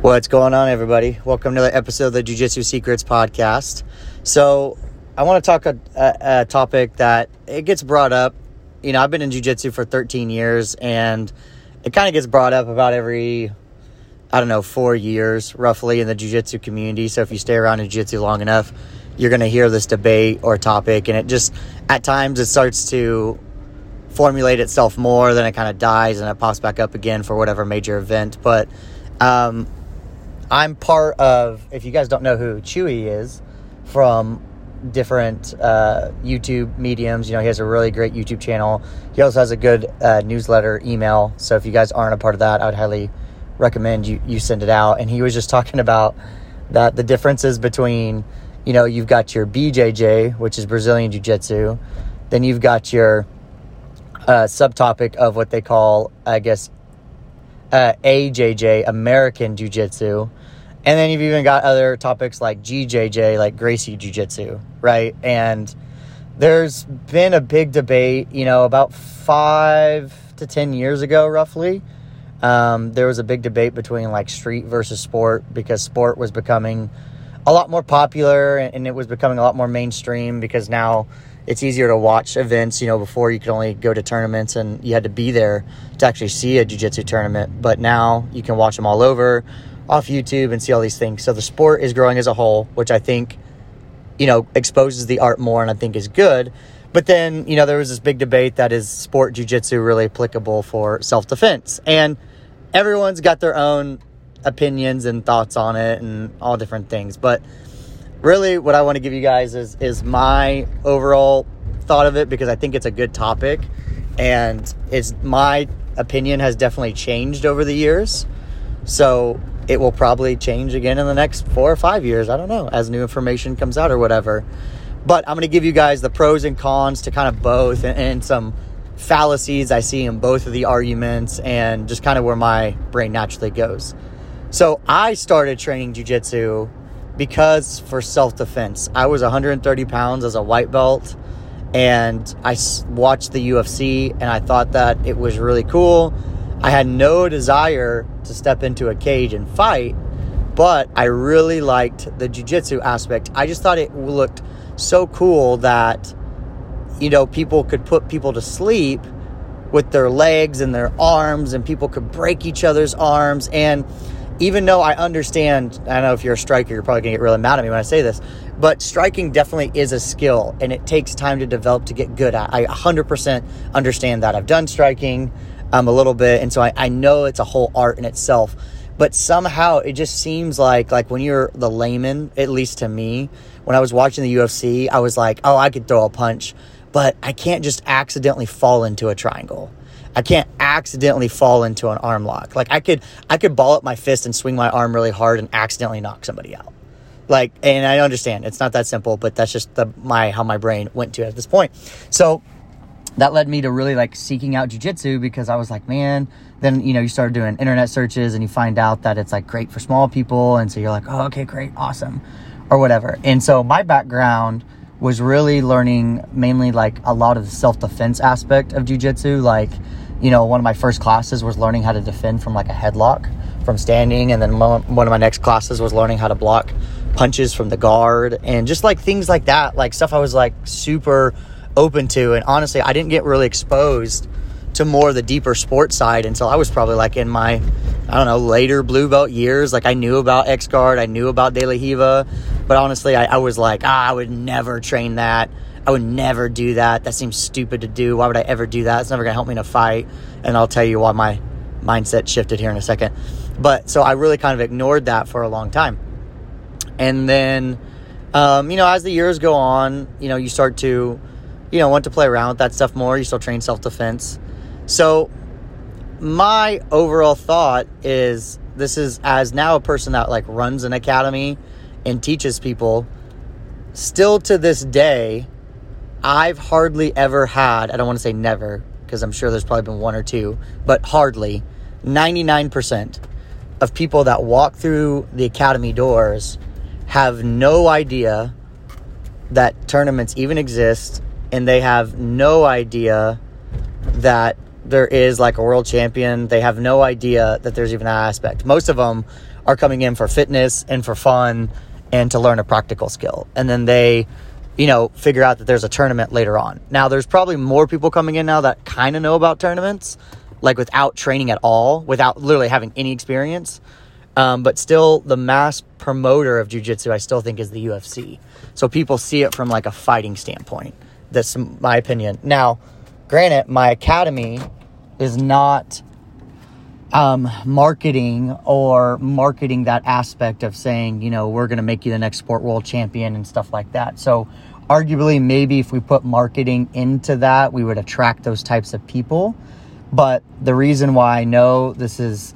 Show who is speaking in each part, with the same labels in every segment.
Speaker 1: What's going on, everybody? Welcome to the episode of the Jiu Jitsu Secrets podcast. So, I want to talk a, a, a, topic that it gets brought up. You know, I've been in Jiu Jitsu for 13 years, and it kind of gets brought up about every, I don't know, four years roughly in the Jiu Jitsu community. So, if you stay around in Jiu Jitsu long enough, you're going to hear this debate or topic, and it just, at times, it starts to formulate itself more, then it kind of dies and it pops back up again for whatever major event. But, um, I'm part of, if you guys don't know who Chewy is from different uh, YouTube mediums, you know, he has a really great YouTube channel. He also has a good uh, newsletter email. So if you guys aren't a part of that, I would highly recommend you, you send it out. And he was just talking about that the differences between, you know, you've got your BJJ, which is Brazilian Jiu Jitsu, then you've got your uh, subtopic of what they call, I guess, uh, AJJ, American Jiu Jitsu. And then you've even got other topics like GJJ, like Gracie Jiu Jitsu, right? And there's been a big debate, you know, about five to 10 years ago, roughly. Um, there was a big debate between like street versus sport because sport was becoming a lot more popular and it was becoming a lot more mainstream because now it's easier to watch events. You know, before you could only go to tournaments and you had to be there to actually see a jiu-jitsu tournament, but now you can watch them all over off YouTube and see all these things. So the sport is growing as a whole, which I think, you know, exposes the art more and I think is good. But then, you know, there was this big debate that is sport jujitsu really applicable for self defense? And everyone's got their own opinions and thoughts on it and all different things. But really, what I want to give you guys is, is my overall thought of it because I think it's a good topic. And it's my opinion has definitely changed over the years. So it will probably change again in the next four or five years. I don't know, as new information comes out or whatever. But I'm going to give you guys the pros and cons to kind of both and, and some fallacies I see in both of the arguments and just kind of where my brain naturally goes. So I started training jujitsu because for self defense. I was 130 pounds as a white belt and I watched the UFC and I thought that it was really cool I had no desire to step into a cage and fight, but I really liked the jujitsu aspect. I just thought it looked so cool that, you know, people could put people to sleep with their legs and their arms, and people could break each other's arms. And even though I understand, I don't know if you're a striker, you're probably gonna get really mad at me when I say this, but striking definitely is a skill and it takes time to develop to get good at. I 100% understand that. I've done striking um, a little bit, and so I, I know it's a whole art in itself. But somehow it just seems like like when you're the layman, at least to me, when I was watching the UFC, I was like, oh, I could throw a punch, but I can't just accidentally fall into a triangle. I can't accidentally fall into an arm lock. Like I could I could ball up my fist and swing my arm really hard and accidentally knock somebody out. Like and I understand it's not that simple, but that's just the my how my brain went to at this point. So that led me to really like seeking out jujitsu because I was like, man, then you know, you start doing internet searches and you find out that it's like great for small people. And so you're like, oh, okay, great, awesome, or whatever. And so my background was really learning mainly like a lot of the self defense aspect of jujitsu. Like, you know, one of my first classes was learning how to defend from like a headlock from standing. And then one of my next classes was learning how to block punches from the guard and just like things like that, like stuff I was like super open to. And honestly, I didn't get really exposed to more of the deeper sports side until I was probably like in my, I don't know, later blue belt years. Like I knew about X Guard, I knew about De La Riva, but honestly, I, I was like, ah, I would never train that. I would never do that. That seems stupid to do. Why would I ever do that? It's never to help me in a fight. And I'll tell you why my mindset shifted here in a second. But so I really kind of ignored that for a long time. And then, um, you know, as the years go on, you know, you start to you know, want to play around with that stuff more. You still train self defense. So, my overall thought is this is as now a person that like runs an academy and teaches people. Still to this day, I've hardly ever had, I don't want to say never, because I'm sure there's probably been one or two, but hardly 99% of people that walk through the academy doors have no idea that tournaments even exist and they have no idea that there is like a world champion, they have no idea that there's even that aspect. Most of them are coming in for fitness and for fun and to learn a practical skill. And then they, you know, figure out that there's a tournament later on. Now, there's probably more people coming in now that kind of know about tournaments, like without training at all, without literally having any experience. Um, but still, the mass promoter of jujitsu, I still think, is the UFC. So people see it from like a fighting standpoint. That's my opinion. Now, granted, my academy is not um, marketing or marketing that aspect of saying, you know, we're going to make you the next sport world champion and stuff like that. So, arguably, maybe if we put marketing into that, we would attract those types of people. But the reason why I know this is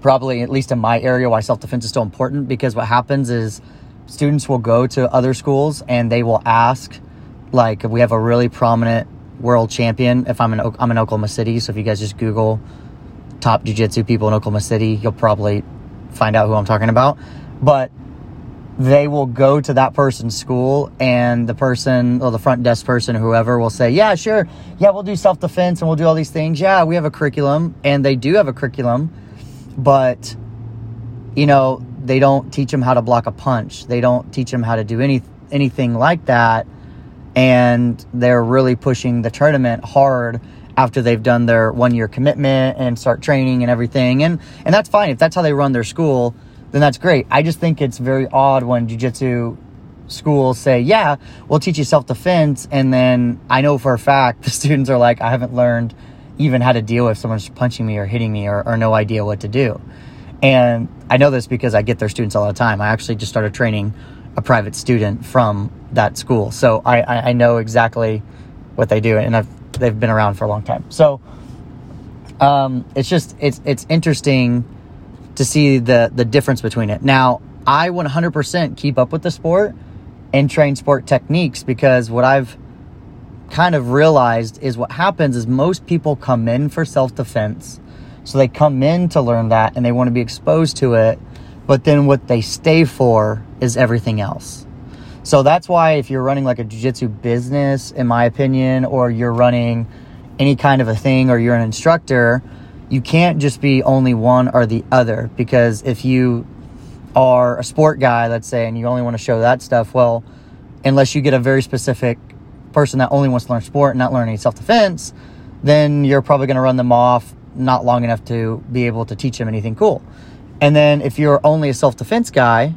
Speaker 1: probably, at least in my area, why self defense is still important because what happens is students will go to other schools and they will ask, like, we have a really prominent world champion. If I'm in, I'm in Oklahoma City, so if you guys just Google top jiu-jitsu people in Oklahoma City, you'll probably find out who I'm talking about. But they will go to that person's school and the person or the front desk person or whoever will say, Yeah, sure. Yeah, we'll do self defense and we'll do all these things. Yeah, we have a curriculum and they do have a curriculum, but you know, they don't teach them how to block a punch. They don't teach them how to do any anything like that. And they're really pushing the tournament hard after they've done their one year commitment and start training and everything. And and that's fine. If that's how they run their school, then that's great. I just think it's very odd when jujitsu schools say, Yeah, we'll teach you self defense and then I know for a fact the students are like, I haven't learned even how to deal with someone's punching me or hitting me or, or no idea what to do. And I know this because I get their students all the time. I actually just started training a private student from that school. So I, I, know exactly what they do and I've they've been around for a long time. So um, it's just it's it's interesting to see the the difference between it. Now, I 100% keep up with the sport and train sport techniques because what I've kind of realized is what happens is most people come in for self-defense. So they come in to learn that and they want to be exposed to it, but then what they stay for is everything else. So that's why if you're running like a jiu-jitsu business, in my opinion, or you're running any kind of a thing or you're an instructor, you can't just be only one or the other because if you are a sport guy, let's say, and you only want to show that stuff, well, unless you get a very specific person that only wants to learn sport and not learn any self-defense, then you're probably going to run them off not long enough to be able to teach them anything cool. And then if you're only a self-defense guy,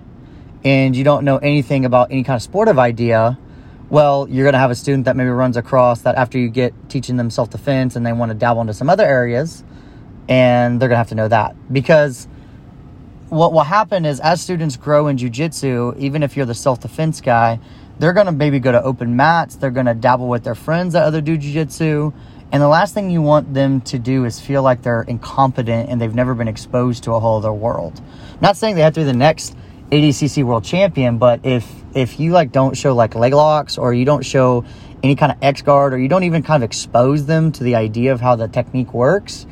Speaker 1: and you don't know anything about any kind of sportive idea, well, you're going to have a student that maybe runs across that after you get teaching them self defense and they want to dabble into some other areas, and they're going to have to know that. Because what will happen is as students grow in jujitsu, even if you're the self defense guy, they're going to maybe go to open mats, they're going to dabble with their friends that other do jujitsu. And the last thing you want them to do is feel like they're incompetent and they've never been exposed to a whole other world. I'm not saying they have to be the next ADCC world champion, but if if you like don't show like leg locks or you don't show any kind of X guard or you don't even kind of expose them to the idea of how the technique works,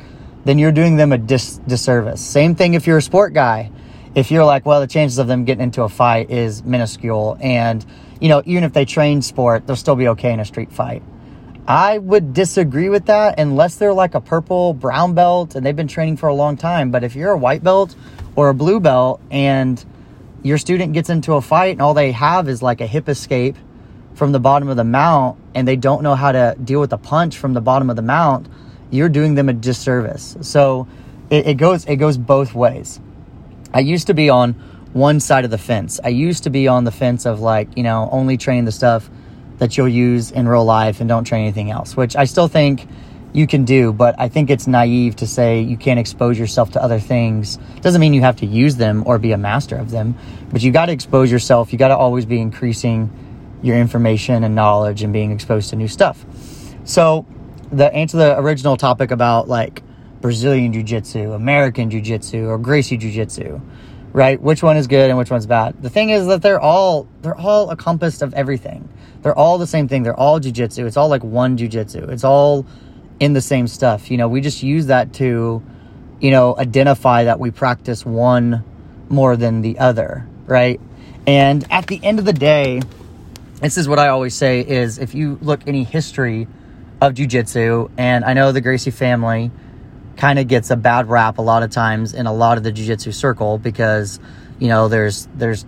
Speaker 1: then you're doing them a dis- disservice. Same thing if you're a sport guy. If you're like, well, the chances of them getting into a fight is minuscule, and you know, even if they train sport, they'll still be okay in a street fight. I would disagree with that unless they're like a purple brown belt and they've been training for a long time. But if you're a white belt or a blue belt and your student gets into a fight and all they have is like a hip escape from the bottom of the mount and they don't know how to deal with the punch from the bottom of the mount, you're doing them a disservice. So it, it goes it goes both ways. I used to be on one side of the fence. I used to be on the fence of like, you know, only train the stuff that you'll use in real life and don't train anything else, which I still think you can do, but I think it's naive to say you can't expose yourself to other things. Doesn't mean you have to use them or be a master of them, but you got to expose yourself. You got to always be increasing your information and knowledge and being exposed to new stuff. So, the answer the original topic about like Brazilian Jiu Jitsu, American Jiu Jitsu, or Gracie Jiu Jitsu, right? Which one is good and which one's bad? The thing is that they're all they're all encompassed of everything. They're all the same thing. They're all Jiu Jitsu. It's all like one Jiu Jitsu. It's all in the same stuff. You know, we just use that to, you know, identify that we practice one more than the other, right? And at the end of the day, this is what I always say is if you look any history of jujitsu. And I know the Gracie family kind of gets a bad rap a lot of times in a lot of the jujitsu circle because, you know, there's, there's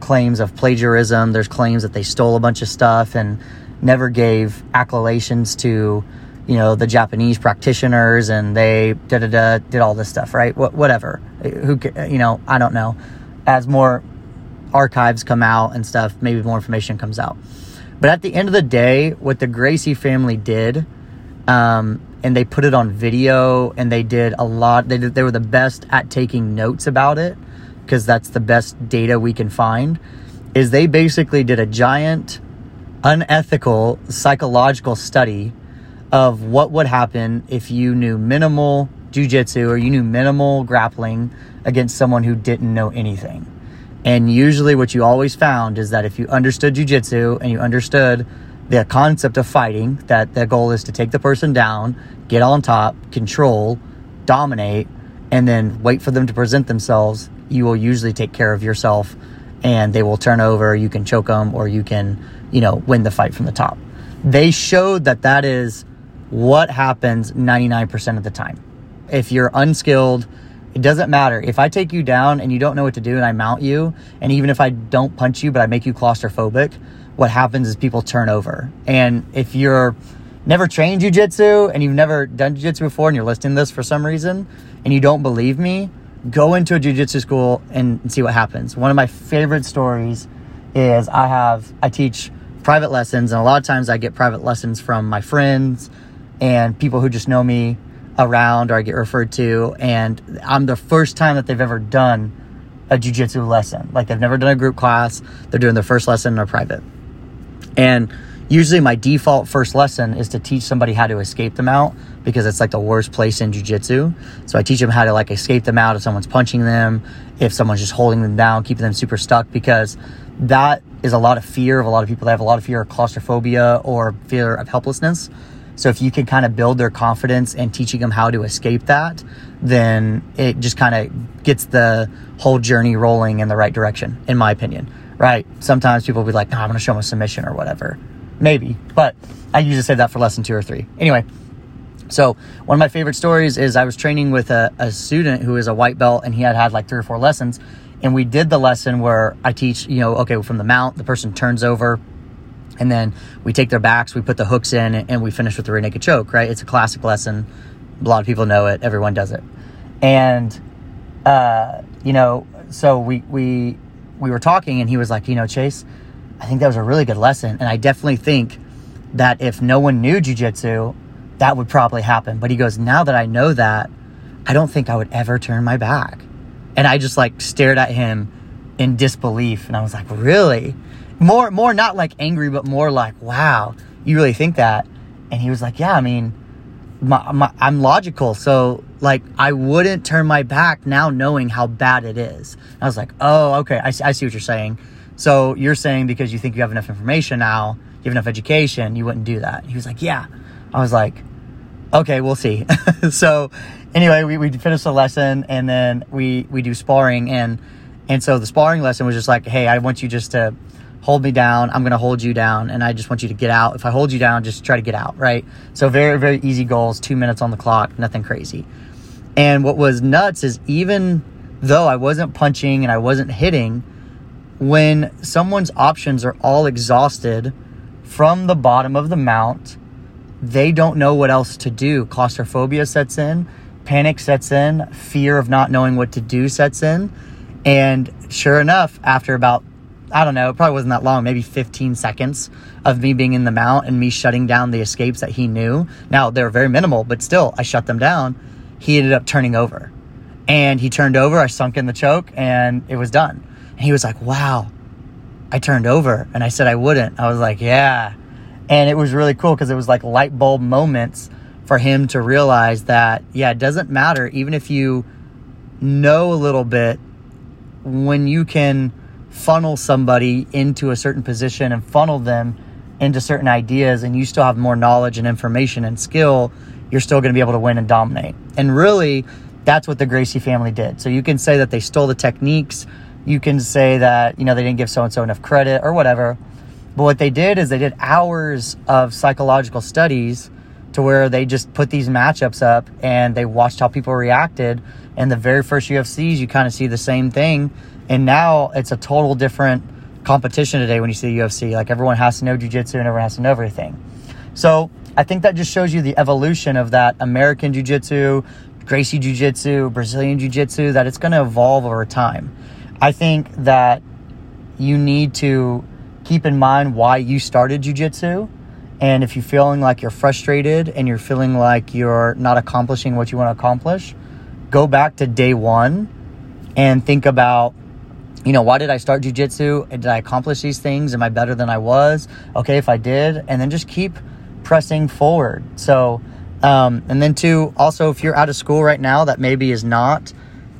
Speaker 1: claims of plagiarism. There's claims that they stole a bunch of stuff and never gave acclamations to, you know, the Japanese practitioners and they da da da did all this stuff, right? Wh- whatever. Who, you know, I don't know. As more archives come out and stuff, maybe more information comes out. But at the end of the day, what the Gracie family did, um, and they put it on video, and they did a lot. They did, they were the best at taking notes about it because that's the best data we can find. Is they basically did a giant, unethical psychological study of what would happen if you knew minimal jujitsu or you knew minimal grappling against someone who didn't know anything. And usually, what you always found is that if you understood jujitsu and you understood the concept of fighting, that the goal is to take the person down, get on top, control, dominate, and then wait for them to present themselves, you will usually take care of yourself and they will turn over. You can choke them or you can, you know, win the fight from the top. They showed that that is what happens 99% of the time. If you're unskilled, it doesn't matter. If I take you down and you don't know what to do and I mount you, and even if I don't punch you, but I make you claustrophobic, what happens is people turn over. And if you're never trained jujitsu and you've never done jujitsu before and you're listening to this for some reason and you don't believe me, go into a jujitsu school and see what happens. One of my favorite stories is I have, I teach private lessons, and a lot of times I get private lessons from my friends and people who just know me around or I get referred to. And I'm the first time that they've ever done a jujitsu lesson. Like they've never done a group class, they're doing their first lesson in a private. And usually my default first lesson is to teach somebody how to escape the mount because it's like the worst place in jujitsu. So I teach them how to like escape the mount if someone's punching them, if someone's just holding them down, keeping them super stuck because that is a lot of fear of a lot of people. They have a lot of fear of claustrophobia or fear of helplessness. So if you can kind of build their confidence and teaching them how to escape that, then it just kind of gets the whole journey rolling in the right direction, in my opinion. Right? Sometimes people will be like, no, I'm going to show them a submission or whatever. Maybe, but I usually say that for lesson two or three. Anyway, so one of my favorite stories is I was training with a, a student who is a white belt and he had had like three or four lessons. And we did the lesson where I teach, you know, okay, from the mount, the person turns over, and then we take their backs, we put the hooks in, and we finish with the rear naked choke, right? It's a classic lesson. A lot of people know it, everyone does it. And, uh, you know, so we, we, we were talking, and he was like, you know, Chase, I think that was a really good lesson. And I definitely think that if no one knew jujitsu, that would probably happen. But he goes, now that I know that, I don't think I would ever turn my back. And I just like stared at him in disbelief. And I was like, really? More more not like angry but more like wow you really think that? And he was like yeah i mean my, my, i'm logical so like i wouldn't turn my back now knowing how bad it is. I was like oh okay I, I see what you're saying. So you're saying because you think you have enough information now you have enough education you wouldn't do that. He was like yeah. I was like okay we'll see. So anyway we, we finished the lesson and then we we do sparring and and so the sparring lesson was just like hey i want you just to hold me down. I'm going to hold you down. And I just want you to get out. If I hold you down, just try to get out, right? So very, very easy goals, two minutes on the clock, nothing crazy. And what was nuts is even though I wasn't punching and I wasn't hitting, when someone's options are all exhausted from the bottom of the mount, they don't know what else to do. Claustrophobia sets in, panic sets in, fear of not knowing what to do sets in. And sure enough, after about I don't know, it probably wasn't that long, maybe 15 seconds of me being in the mount and me shutting down the escapes that he knew. Now, they were very minimal, but still, I shut them down. He ended up turning over. And he turned over, I sunk in the choke, and it was done. And he was like, wow, I turned over. And I said I wouldn't. I was like, yeah. And it was really cool because it was like light bulb moments for him to realize that, yeah, it doesn't matter, even if you know a little bit, when you can funnel somebody into a certain position and funnel them into certain ideas and you still have more knowledge and information and skill, you're still going to be able to win and dominate. And really, that's what the Gracie family did. So you can say that they stole the techniques. You can say that, you know, they didn't give so and so enough credit or whatever. But what they did is they did hours of psychological studies to where they just put these matchups up and they watched how people reacted. And the very first UFCs, you kind of see the same thing. And now it's a total different competition today when you see the UFC. Like everyone has to know jujitsu and everyone has to know everything. So I think that just shows you the evolution of that American jujitsu, Gracie jujitsu, Brazilian jujitsu, that it's going to evolve over time. I think that you need to keep in mind why you started jujitsu. And if you're feeling like you're frustrated and you're feeling like you're not accomplishing what you want to accomplish, go back to day one and think about, you know, why did I start jujitsu? Did I accomplish these things? Am I better than I was? Okay, if I did, and then just keep pressing forward. So, um, and then two, also, if you're out of school right now that maybe is not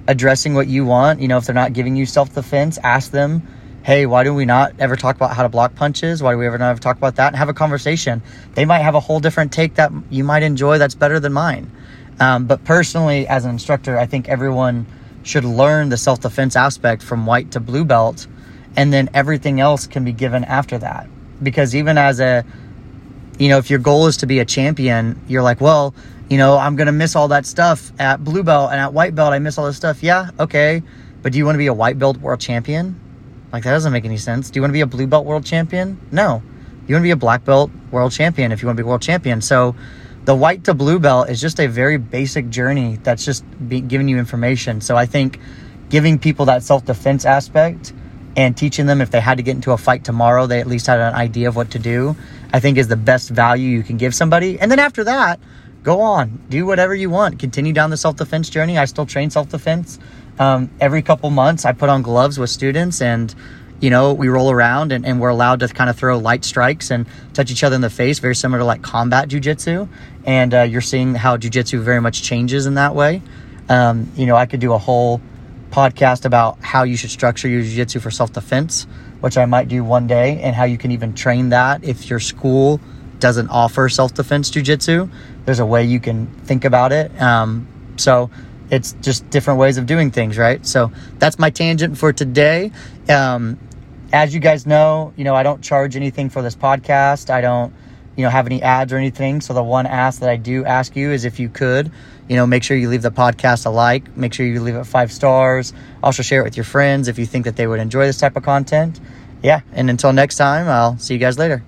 Speaker 1: addressing what you want, you know, if they're not giving you self defense, ask them hey, why do we not ever talk about how to block punches? Why do we ever not ever talk about that and have a conversation? They might have a whole different take that you might enjoy that's better than mine. Um, but personally, as an instructor, I think everyone should learn the self defense aspect from white to blue belt, and then everything else can be given after that. Because even as a, you know, if your goal is to be a champion, you're like, well, you know, I'm going to miss all that stuff at blue belt and at white belt. I miss all this stuff. Yeah, okay. But do you want to be a white belt world champion? Like that doesn't make any sense. Do you want to be a blue belt world champion? No. You want to be a black belt world champion if you want to be world champion. So the white to blue belt is just a very basic journey that's just giving you information. So I think giving people that self defense aspect and teaching them if they had to get into a fight tomorrow, they at least had an idea of what to do, I think is the best value you can give somebody. And then after that, go on, do whatever you want, continue down the self defense journey. I still train self defense. Um, every couple months, I put on gloves with students and you know, we roll around and, and, we're allowed to kind of throw light strikes and touch each other in the face, very similar to like combat jujitsu. And uh, you're seeing how jujitsu very much changes in that way. Um, you know, I could do a whole podcast about how you should structure your jujitsu for self defense, which I might do one day, and how you can even train that if your school doesn't offer self defense jujitsu. There's a way you can think about it. Um, so, it's just different ways of doing things, right? So that's my tangent for today. Um, as you guys know, you know, I don't charge anything for this podcast. I don't, you know, have any ads or anything. So the one ask that I do ask you is if you could, you know, make sure you leave the podcast a like, make sure you leave it five stars. Also share it with your friends if you think that they would enjoy this type of content. Yeah. And until next time, I'll see you guys later.